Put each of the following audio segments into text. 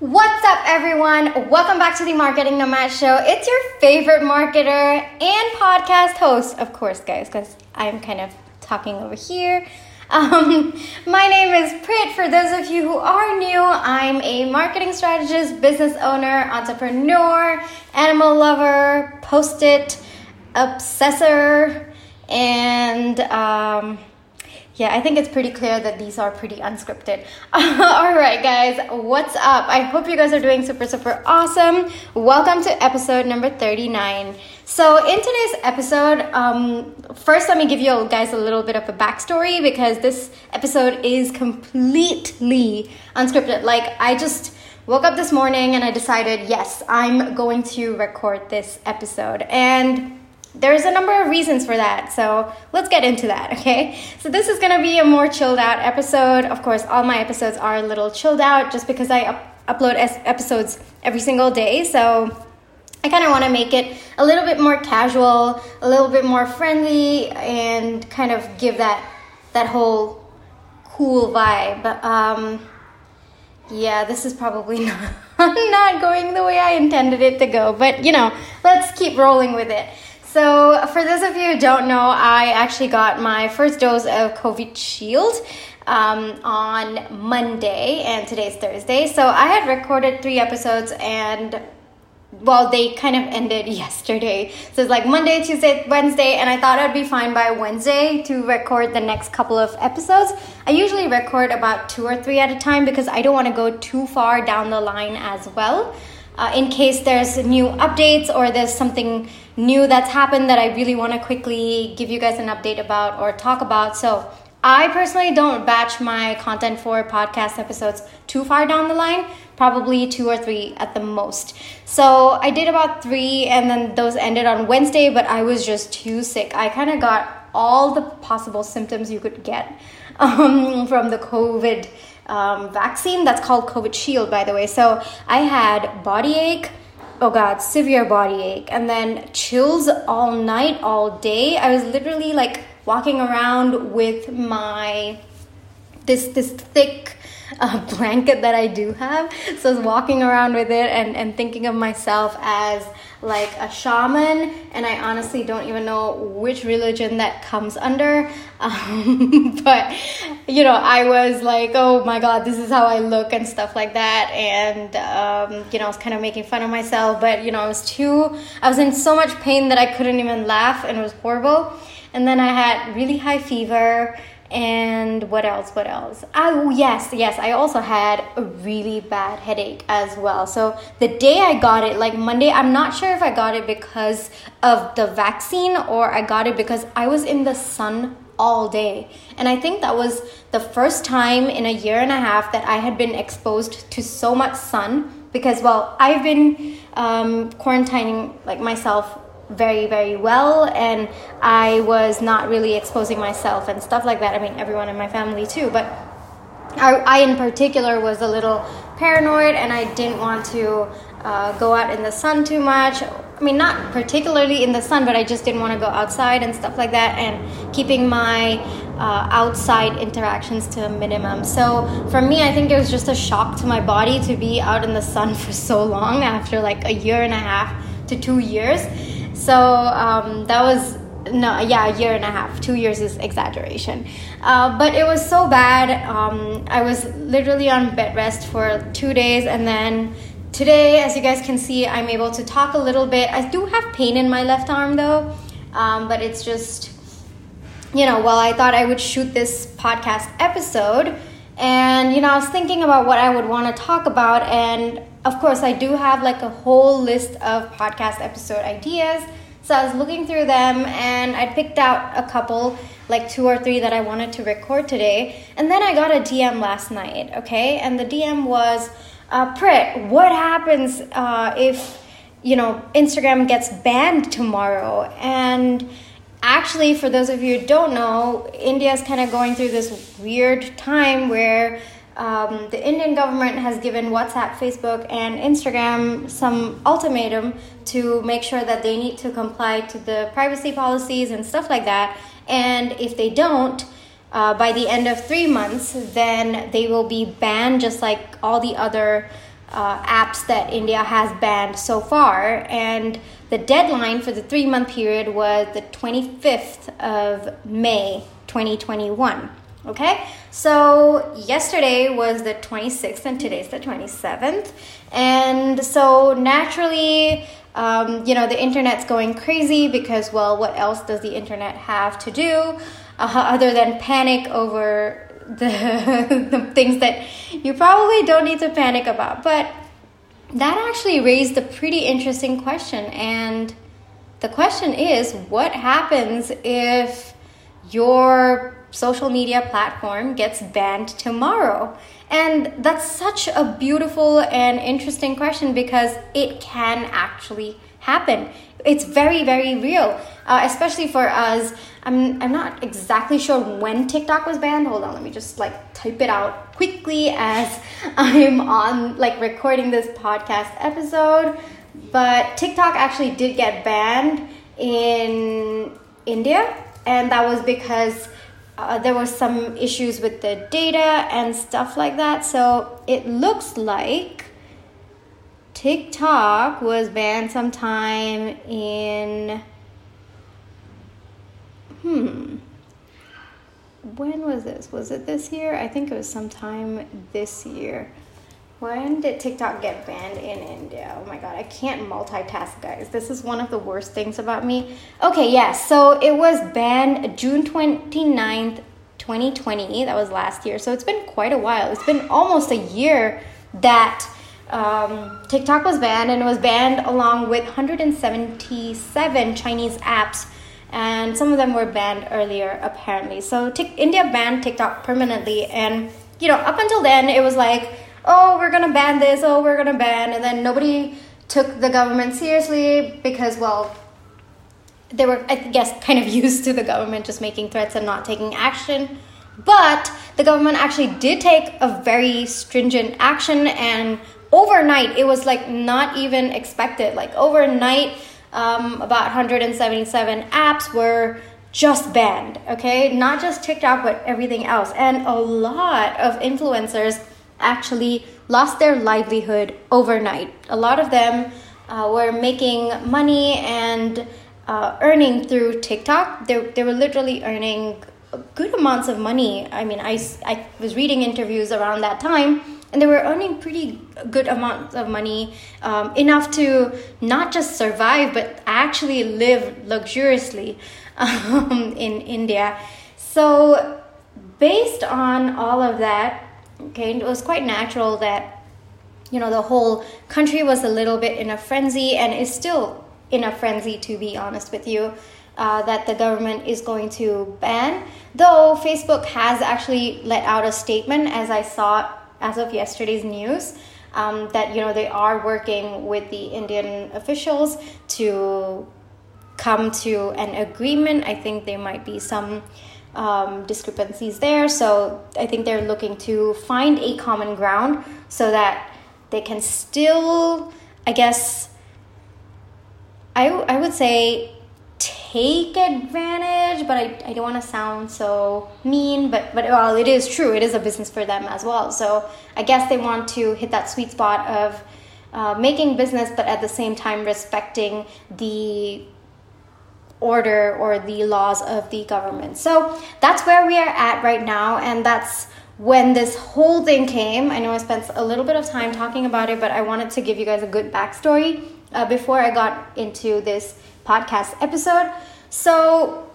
What's up, everyone? Welcome back to the Marketing Nomad Show. It's your favorite marketer and podcast host, of course, guys, because I'm kind of talking over here. Um, my name is Prit. For those of you who are new, I'm a marketing strategist, business owner, entrepreneur, animal lover, post it, obsessor, and um, yeah, I think it's pretty clear that these are pretty unscripted. All right, guys, what's up? I hope you guys are doing super, super awesome. Welcome to episode number 39. So, in today's episode, um, first let me give you guys a little bit of a backstory because this episode is completely unscripted. Like, I just woke up this morning and I decided, yes, I'm going to record this episode. And there's a number of reasons for that. So let's get into that, okay? So this is gonna be a more chilled out episode. Of course, all my episodes are a little chilled out just because I up- upload es- episodes every single day. So I kind of want to make it a little bit more casual, a little bit more friendly, and kind of give that that whole cool vibe. Um, yeah, this is probably not, not going the way I intended it to go, but you know, let's keep rolling with it. So, for those of you who don't know, I actually got my first dose of Covishield um, on Monday, and today's Thursday. So, I had recorded three episodes, and well, they kind of ended yesterday. So, it's like Monday, Tuesday, Wednesday, and I thought I'd be fine by Wednesday to record the next couple of episodes. I usually record about two or three at a time because I don't want to go too far down the line as well. Uh, in case there's new updates or there's something new that's happened that I really want to quickly give you guys an update about or talk about. So, I personally don't batch my content for podcast episodes too far down the line, probably two or three at the most. So, I did about three and then those ended on Wednesday, but I was just too sick. I kind of got all the possible symptoms you could get um, from the COVID um, vaccine that's called Covishield, by the way. So I had body ache, oh god, severe body ache, and then chills all night, all day. I was literally like walking around with my this this thick uh, blanket that I do have. So I was walking around with it and, and thinking of myself as like a shaman. And I honestly don't even know which religion that comes under. Um, but, you know, I was like, oh my God, this is how I look and stuff like that. And, um, you know, I was kind of making fun of myself. But, you know, I was too, I was in so much pain that I couldn't even laugh and it was horrible. And then I had really high fever and what else what else? Oh yes yes i also had a really bad headache as well. So the day i got it like monday i'm not sure if i got it because of the vaccine or i got it because i was in the sun all day. And i think that was the first time in a year and a half that i had been exposed to so much sun because well i've been um, quarantining like myself very very well and i was not really exposing myself and stuff like that. I mean everyone in my family too but i, I in particular was a little paranoid and i didn't want to uh, go out in the sun too much. I mean not particularly in the sun but i just didn't want to go outside and stuff like that and keeping my uh, outside interactions to a minimum. So for me i think it was just a shock to my body to be out in the sun for so long after like a year and a half to two years so um, that was no, yeah, a year and a half. Two years is exaggeration. Uh, but it was so bad. Um, I was literally on bed rest for two days, and then today, as you guys can see, I'm able to talk a little bit. I do have pain in my left arm though, um, but it's just, you know, well, I thought I would shoot this podcast episode. And, you know, I was thinking about what I would want to talk about. And of course, I do have like a whole list of podcast episode ideas. So I was looking through them and I picked out a couple, like two or three that I wanted to record today. And then I got a DM last night, okay? And the DM was, uh, Prit, what happens uh, if, you know, Instagram gets banned tomorrow? And actually, for those of you who don't know, India is kind of going through this weird time where um, the Indian government has given WhatsApp, Facebook, and Instagram some ultimatum to make sure that they need to comply to the privacy policies and stuff like that. And if they don't, uh, by the end of three months, then they will be banned just like all the other uh, apps that India has banned so far. And the deadline for the three month period was the 25th of May 2021. Okay, so yesterday was the 26th and today's the 27th. And so naturally, um, you know, the internet's going crazy because, well, what else does the internet have to do uh, other than panic over the, the things that you probably don't need to panic about. But that actually raised a pretty interesting question. And the question is what happens if your social media platform gets banned tomorrow? And that's such a beautiful and interesting question because it can actually happen. It's very, very real, uh, especially for us. I'm, I'm not exactly sure when TikTok was banned. Hold on, let me just like type it out quickly as I'm on like recording this podcast episode. But TikTok actually did get banned in India, and that was because uh, there was some issues with the data and stuff like that. So it looks like TikTok was banned sometime in hmm when was this? Was it this year? I think it was sometime this year. When did TikTok get banned in India? Oh my god, I can't multitask, guys. This is one of the worst things about me. Okay, yes, so it was banned June 29th, 2020. That was last year. So it's been quite a while. It's been almost a year that um, TikTok was banned, and it was banned along with 177 Chinese apps and some of them were banned earlier apparently. So T- india banned tiktok permanently. And you know up until then it was like oh we're gonna ban this oh we're gonna ban. And then nobody took the government seriously because well they were i guess kind of used to the government just making threats and not taking action. But the government actually did take a very stringent action. And overnight it was like not even expected. Like overnight um, about 177 apps were just banned, okay? Not just TikTok, but everything else. And a lot of influencers actually lost their livelihood overnight. A lot of them uh, were making money and uh, earning through TikTok. They, they were literally earning good amounts of money. I mean, I, I was reading interviews around that time and they were earning pretty good amounts of money um, enough to not just survive but actually live luxuriously um, in india. So based on all of that okay it was quite natural that you know the whole country was a little bit in a frenzy and is still in a frenzy to be honest with you uh, that the government is going to ban. Though facebook has actually let out a statement as i saw as of yesterday's news um, that you know they are working with the Indian officials to come to an agreement. I think there might be some um, discrepancies there, so I think they're looking to find a common ground so that they can still, I guess, I I would say take advantage, but I, I don't want to sound so mean, but, but well, it is true. It is a business for them as well. So I guess they want to hit that sweet spot of uh, making business, but at the same time respecting the order or the laws of the government. So that's where we are at right now, and that's when this whole thing came. I know I spent a little bit of time talking about it, but I wanted to give you guys a good backstory uh, before I got into this podcast episode. So,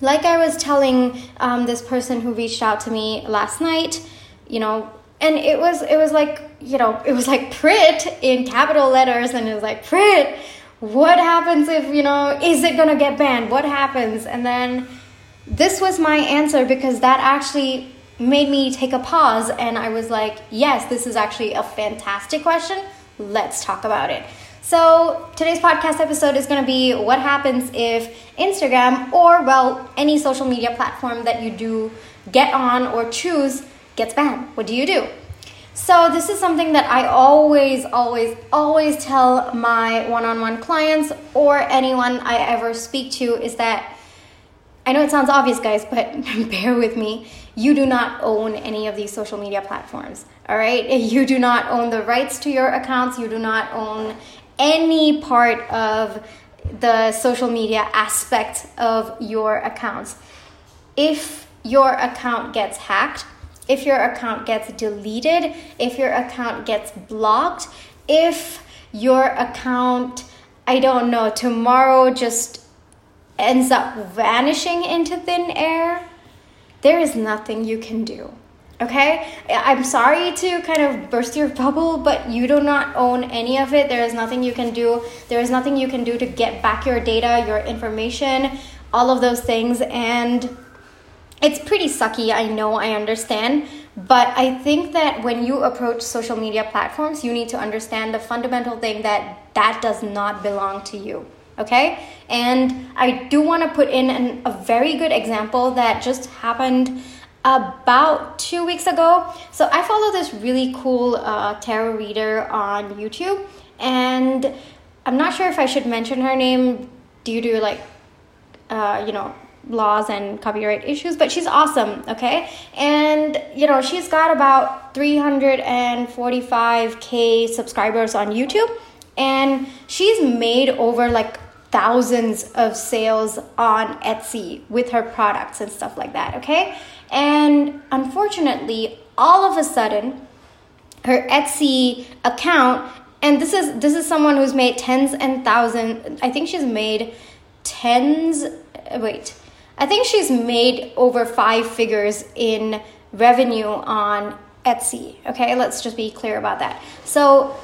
like I was telling um, this person who reached out to me last night, you know, and it was it was like you know it was like Prit in capital letters, and it was like Prit. What happens if you know? Is it gonna get banned? What happens? And then this was my answer because that actually made me take a pause, and I was like, yes, this is actually a fantastic question. Let's talk about it. So, today's podcast episode is going to be what happens if Instagram or, well, any social media platform that you do get on or choose gets banned. What do you do? So, this is something that I always, always, always tell my one on one clients or anyone I ever speak to is that I know it sounds obvious, guys, but bear with me. you do not own any of these social media platforms. All right. You do not own the rights to your accounts. You do not own any part of the social media aspect of your accounts. If your account gets hacked, if your account gets deleted, if your account gets blocked, if your account, I don't know, tomorrow just ends up vanishing into thin air, there is nothing you can do. Okay? I'm sorry to kind of burst your bubble, but you do not own any of it. There is nothing you can do. There is nothing you can do to get back your data, your information, all of those things. And it's pretty sucky, I know, I understand. But I think that when you approach social media platforms, you need to understand the fundamental thing that that does not belong to you. Okay? And I do want to put in an, a very good example that just happened about two weeks ago. So I follow this really cool uh, tarot reader on YouTube, and I'm not sure if I should mention her name due to like, uh, you know, laws and copyright issues, but she's awesome, okay? And you know, she's got about 345k subscribers on YouTube, and she's made over like thousands of sales on Etsy with her products and stuff like that, okay? And unfortunately, all of a sudden, her Etsy account, and this is this is someone who's made tens and thousands. I think she's made tens. Uh, wait, I think she's made over five figures in revenue on Etsy. Okay, let's just be clear about that. So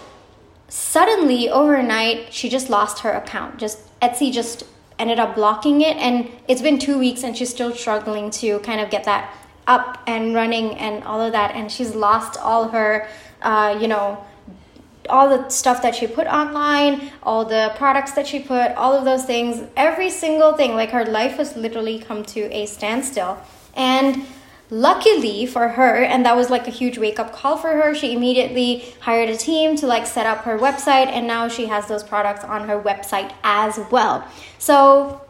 suddenly overnight, she just lost her account. Just Etsy just ended up blocking it and it's been two weeks and she's still struggling to kind of get that up and running and all of that and she's lost all her uh, you know all the stuff that she put online all the products that she put all of those things every single thing. Like her life has literally come to a standstill. And luckily for her and that was like a huge wake up call for her she immediately hired a team to like set up her website and now she has those products on her website as well. So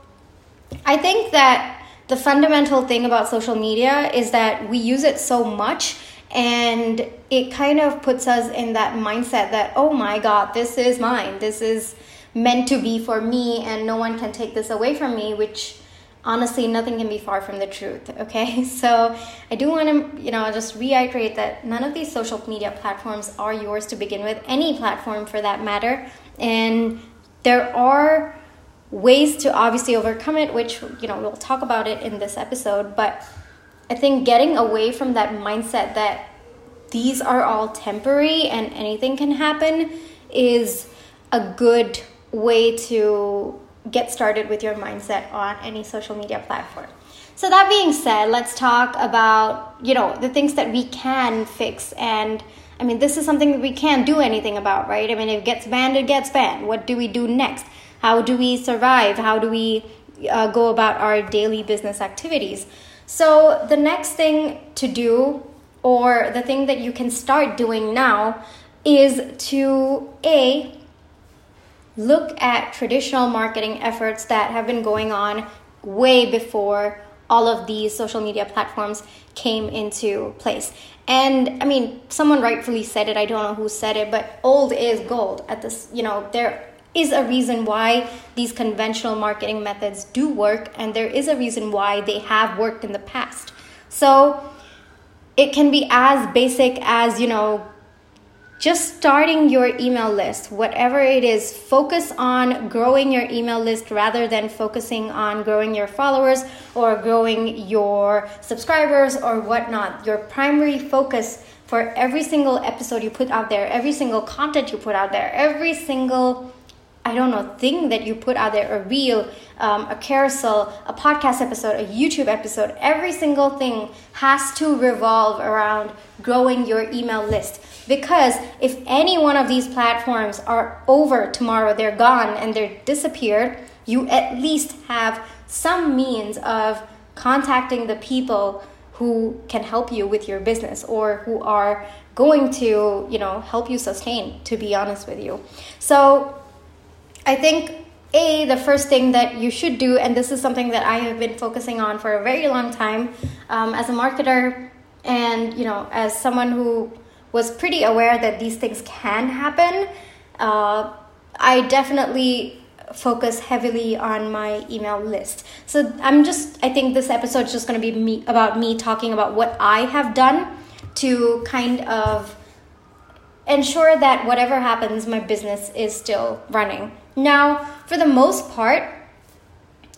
i think that the fundamental thing about social media is that we use it so much and it kind of puts us in that mindset that oh my god this is mine. This is meant to be for me and no one can take this away from me which honestly nothing can be far from the truth okay? So i do want to you know just reiterate that none of these social media platforms are yours to begin with any platform for that matter. And there are ways to obviously overcome it which you know we'll talk about it in this episode but i think getting away from that mindset that these are all temporary and anything can happen is a good way to get started with your mindset on any social media platform. So that being said, let's talk about, you know, the things that we can fix and I mean, this is something that we can't do anything about, right? I mean, if it gets banned, it gets banned. What do we do next? How do we survive? How do we uh, go about our daily business activities? So, the next thing to do, or the thing that you can start doing now, is to A, look at traditional marketing efforts that have been going on way before all of these social media platforms came into place. And I mean, someone rightfully said it, I don't know who said it, but old is gold. At this, you know, there is a reason why these conventional marketing methods do work, and there is a reason why they have worked in the past. So it can be as basic as, you know, just starting your email list, whatever it is, focus on growing your email list rather than focusing on growing your followers or growing your subscribers or whatnot. Your primary focus for every single episode you put out there, every single content you put out there, every single I don't know, thing that you put out there, a reel, um, a carousel, a podcast episode, a YouTube episode, every single thing has to revolve around growing your email list. Because if any one of these platforms are over tomorrow, they're gone and they're disappeared, you at least have some means of contacting the people who can help you with your business or who are going to, you know, help you sustain, to be honest with you. So I think a the first thing that you should do and this is something that i have been focusing on for a very long time um, as a marketer and you know as someone who was pretty aware that these things can happen. Uh, i definitely focus heavily on my email list. So i'm just i think this episode is just going to be me about me talking about what i have done to kind of ensure that whatever happens my business is still running. Now, for the most part,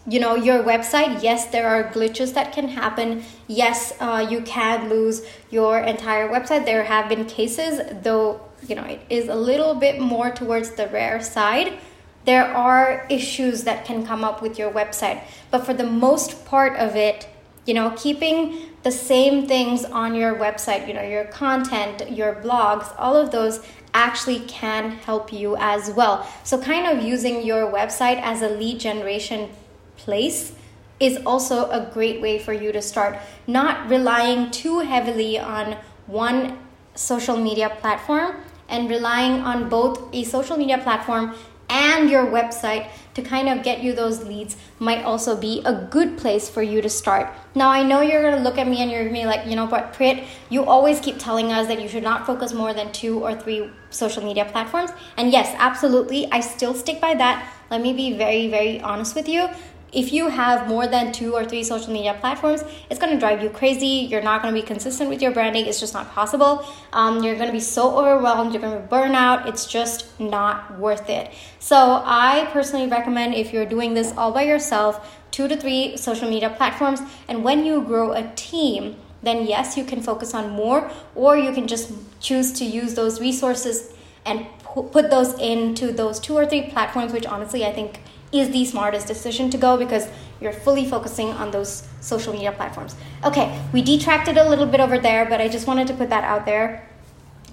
you know, your website, yes, there are glitches that can happen. Yes, uh, you can lose your entire website. There have been cases, though, you know, it is a little bit more towards the rare side. There are issues that can come up with your website. But for the most part of it, you know, keeping the same things on your website, you know, your content, your blogs, all of those actually can help you as well. So, kind of using your website as a lead generation place is also a great way for you to start. Not relying too heavily on one social media platform and relying on both a social media platform and your website to kind of get you those leads might also be a good place for you to start. Now, I know you're gonna look at me and you're gonna be like, you know what, Prit, you always keep telling us that you should not focus more than two or three social media platforms. And yes, absolutely, I still stick by that. Let me be very, very honest with you if you have more than two or three social media platforms, it's going to drive you crazy. You're not going to be consistent with your branding. It's just not possible. Um, you're going to be so overwhelmed. You're going to burn out. It's just not worth it. So, I personally recommend if you're doing this all by yourself, two to three social media platforms. And when you grow a team, then yes, you can focus on more, or you can just choose to use those resources and put those into those two or three platforms, which honestly I think is the smartest decision to go because you're fully focusing on those social media platforms. Okay, we detracted a little bit over there, but I just wanted to put that out there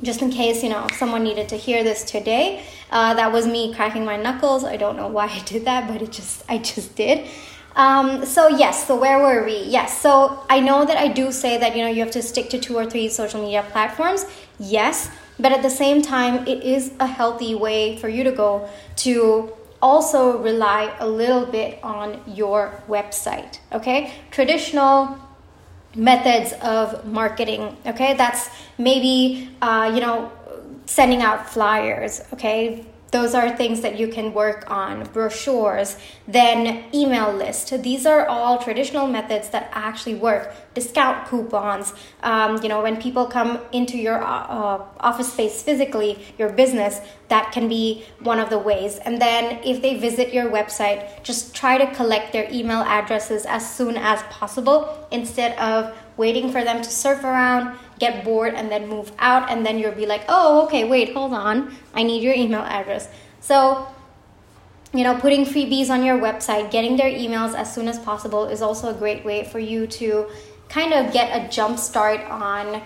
just in case you know someone needed to hear this today. Uh, that was me cracking my knuckles. I don't know why I did that, but it just I just did. Um, so yes, so where were we? Yes, so I know that I do say that you know you have to stick to two or three social media platforms. Yes, but at the same time, it is a healthy way for you to go to also rely a little bit on your website. Okay, traditional methods of marketing. Okay, that's maybe uh, you know sending out flyers. Okay, those are things that you can work on brochures then email list. These are all traditional methods that actually work. Discount coupons um, you know when people come into your uh, office space physically your business that can be one of the ways. And then if they visit your website just try to collect their email addresses as soon as possible instead of waiting for them to surf around get bored and then move out and then you'll be like oh okay wait hold on. I need your email address. So you know putting freebies on your website getting their emails as soon as possible is also a great way for you to kind of get a jump start on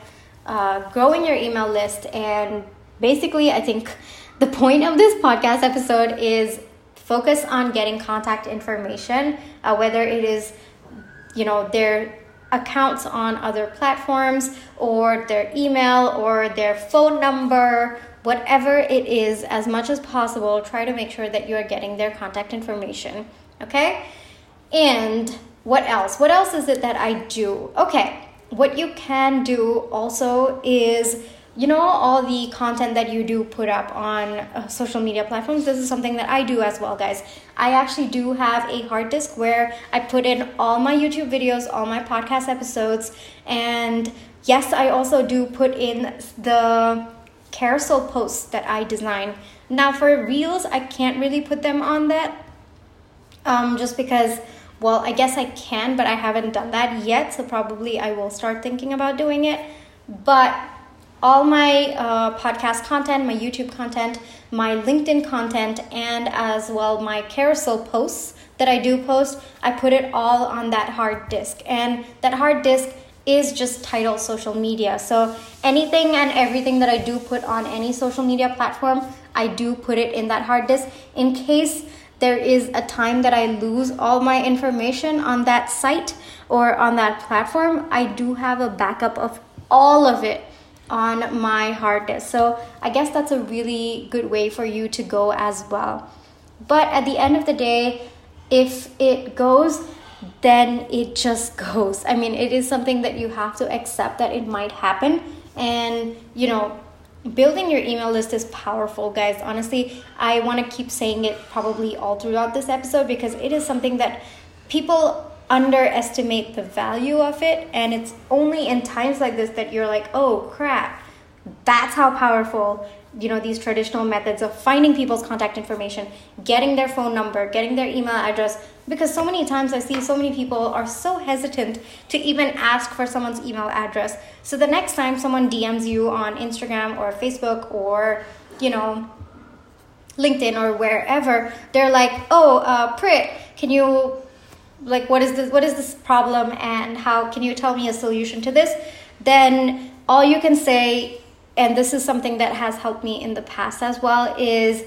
uh, growing your email list. And basically i think the point of this podcast episode is focus on getting contact information uh, whether it is you know their accounts on other platforms or their email or their phone number, whatever it is, as much as possible, try to make sure that you are getting their contact information. Okay? And what else? What else is it that I do? Okay, what you can do also is you know all the content that you do put up on uh, social media platforms this is something that i do as well guys. I actually do have a hard disk where i put in all my youtube videos all my podcast episodes and yes i also do put in the carousel posts that i design. Now for reels i can't really put them on that um, just because well i guess i can but i haven't done that yet so probably i will start thinking about doing it. But all my uh, podcast content, my YouTube content, my LinkedIn content, and as well my carousel posts that I do post, I put it all on that hard disk. And that hard disk is just titled social media. So anything and everything that I do put on any social media platform, I do put it in that hard disk in case there is a time that I lose all my information on that site or on that platform. I do have a backup of all of it on my hard disk. So I guess that's a really good way for you to go as well. But at the end of the day, if it goes, then it just goes. I mean, it is something that you have to accept that it might happen. And, you know, building your email list is powerful, guys. Honestly, I want to keep saying it probably all throughout this episode because it is something that people underestimate the value of it. And it's only in times like this that you're like, oh crap, that's how powerful you know these traditional methods of finding people's contact information getting their phone number getting their email address because so many times i see so many people are so hesitant to even ask for someone's email address so the next time someone dms you on instagram or facebook or you know linkedin or wherever they're like oh uh, prit can you like what is this what is this problem and how can you tell me a solution to this? Then all you can say and this is something that has helped me in the past as well is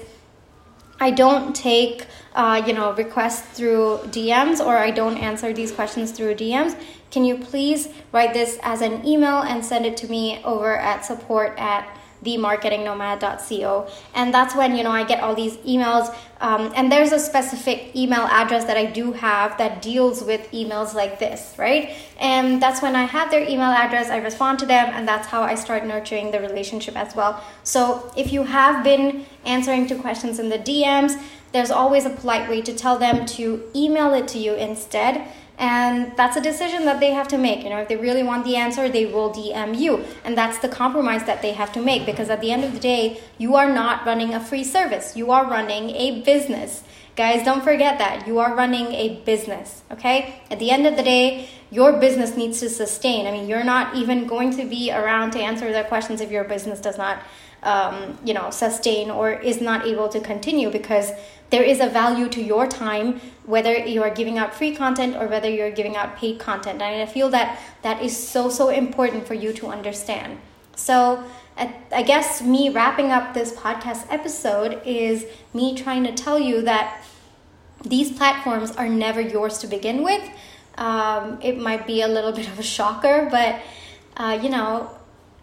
i don't take uh, you know requests through dms or i don't answer these questions through dms can you please write this as an email and send it to me over at support at themarketingnomad.co and that's when you know i get all these emails. Um, and there's a specific email address that i do have that deals with emails like this right? And that's when i have their email address i respond to them and that's how i start nurturing the relationship as well. So if you have been answering to questions in the dms there's always a polite way to tell them to email it to you instead and that's a decision that they have to make. You know if they really want the answer they will dm you. And that's the compromise that they have to make because at the end of the day you are not running a free service. You are running a business. Guys don't forget that. You are running a business okay? At the end of the day your business needs to sustain. I mean you're not even going to be around to answer their questions if your business does not um, you know sustain or is not able to continue because there is a value to your time whether you are giving out free content or whether you're giving out paid content. And i feel that that is so so important for you to understand. So i guess me wrapping up this podcast episode is me trying to tell you that these platforms are never yours to begin with. Um, it might be a little bit of a shocker but uh, you know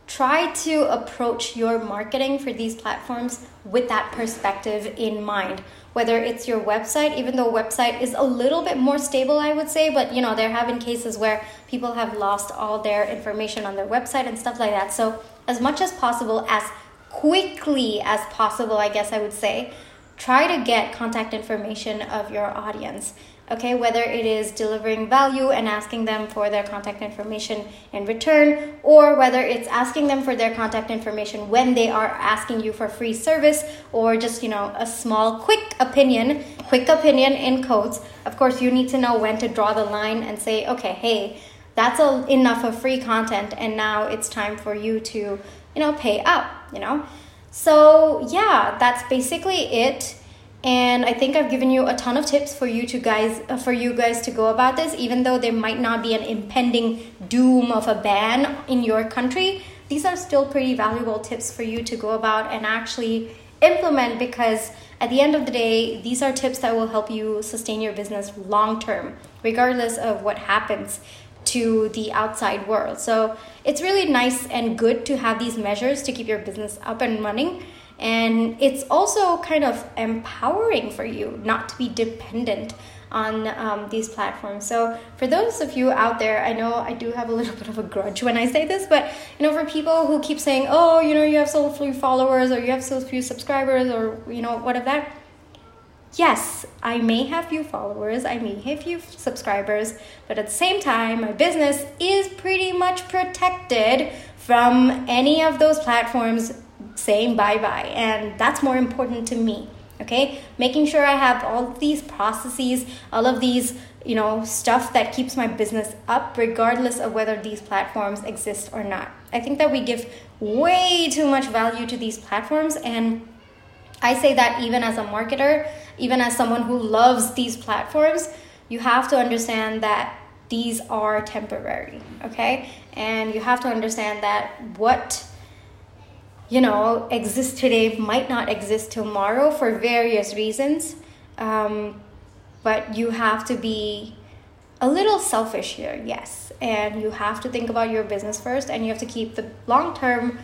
try to approach your marketing for these platforms with that perspective in mind. Whether it's your website even though website is a little bit more stable i would say but you know there have been cases where people have lost all their information on their website and stuff like that. So as much as possible as quickly as possible i guess i would say try to get contact information of your audience okay whether it is delivering value and asking them for their contact information in return or whether it's asking them for their contact information when they are asking you for free service or just you know a small quick opinion quick opinion in quotes of course you need to know when to draw the line and say okay hey that's a, enough of free content and now it's time for you to you know pay up you know? So yeah that's basically it and i think i've given you a ton of tips for you to guys uh, for you guys to go about this even though there might not be an impending doom of a ban in your country. These are still pretty valuable tips for you to go about and actually implement because at the end of the day these are tips that will help you sustain your business long term regardless of what happens to the outside world. So it's really nice and good to have these measures to keep your business up and running and it's also kind of empowering for you not to be dependent on um, these platforms. So for those of you out there, I know I do have a little bit of a grudge when I say this, but you know, for people who keep saying, "Oh, you know, you have so few followers, or you have so few subscribers, or you know, what of that." Yes, I may have few followers, I may have few subscribers, but at the same time, my business is pretty much protected from any of those platforms saying bye bye. And that's more important to me. Okay, making sure I have all these processes, all of these, you know, stuff that keeps my business up, regardless of whether these platforms exist or not. I think that we give way too much value to these platforms, and I say that even as a marketer, even as someone who loves these platforms, you have to understand that these are temporary, okay? And you have to understand that what you know, exist today might not exist tomorrow for various reasons. Um, but you have to be a little selfish here, yes. And you have to think about your business first, and you have to keep the long term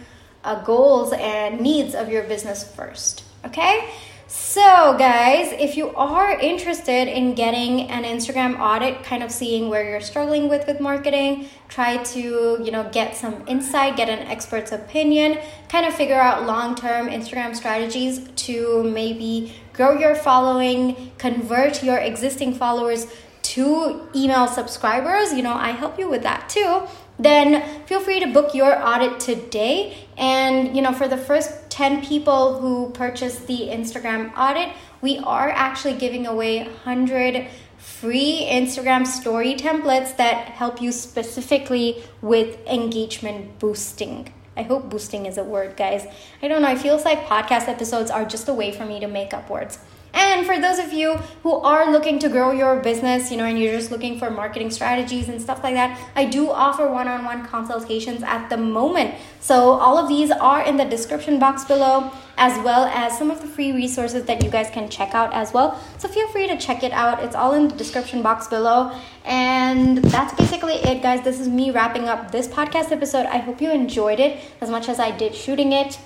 uh, goals and needs of your business first. Okay? So, guys, if you are interested in getting an Instagram audit, kind of seeing where you're struggling with with marketing, try to, you know, get some insight, get an expert's opinion, kind of figure out long-term Instagram strategies to maybe grow your following, convert your existing followers to email subscribers, you know, I help you with that too then feel free to book your audit today. And, you know, for the first 10 people who purchase the Instagram audit, we are actually giving away 100 free Instagram story templates that help you specifically with engagement boosting. I hope boosting is a word, guys. I don't know. It feels like podcast episodes are just a way for me to make up words. And for those of you who are looking to grow your business, you know, and you're just looking for marketing strategies and stuff like that, I do offer one on one consultations at the moment. So all of these are in the description box below, as well as some of the free resources that you guys can check out as well. So feel free to check it out. It's all in the description box below. And that's basically it, guys. This is me wrapping up this podcast episode. I hope you enjoyed it as much as I did shooting it.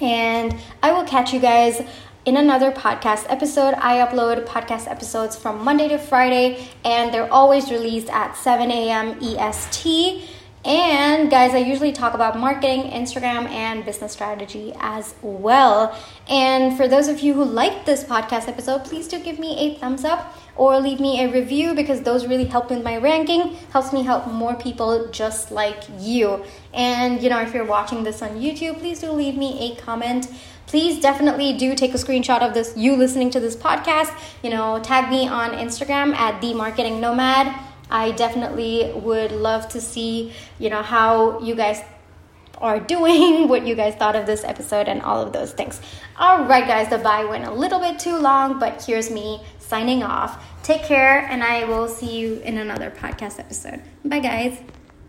And I will catch you guys in another podcast episode. I upload podcast episodes from Monday to Friday, and they're always released at 7 a.m. EST. And guys, I usually talk about marketing, Instagram, and business strategy as well. And for those of you who liked this podcast episode, please do give me a thumbs up or leave me a review because those really help in my ranking, helps me help more people just like you. And you know, if you're watching this on YouTube, please do leave me a comment please definitely do take a screenshot of this you listening to this podcast. You know tag me on instagram at the marketing nomad. I definitely would love to see you know how you guys are doing what you guys thought of this episode and all of those things. All right guys the bye went a little bit too long but here's me signing off. Take care and i will see you in another podcast episode. Bye guys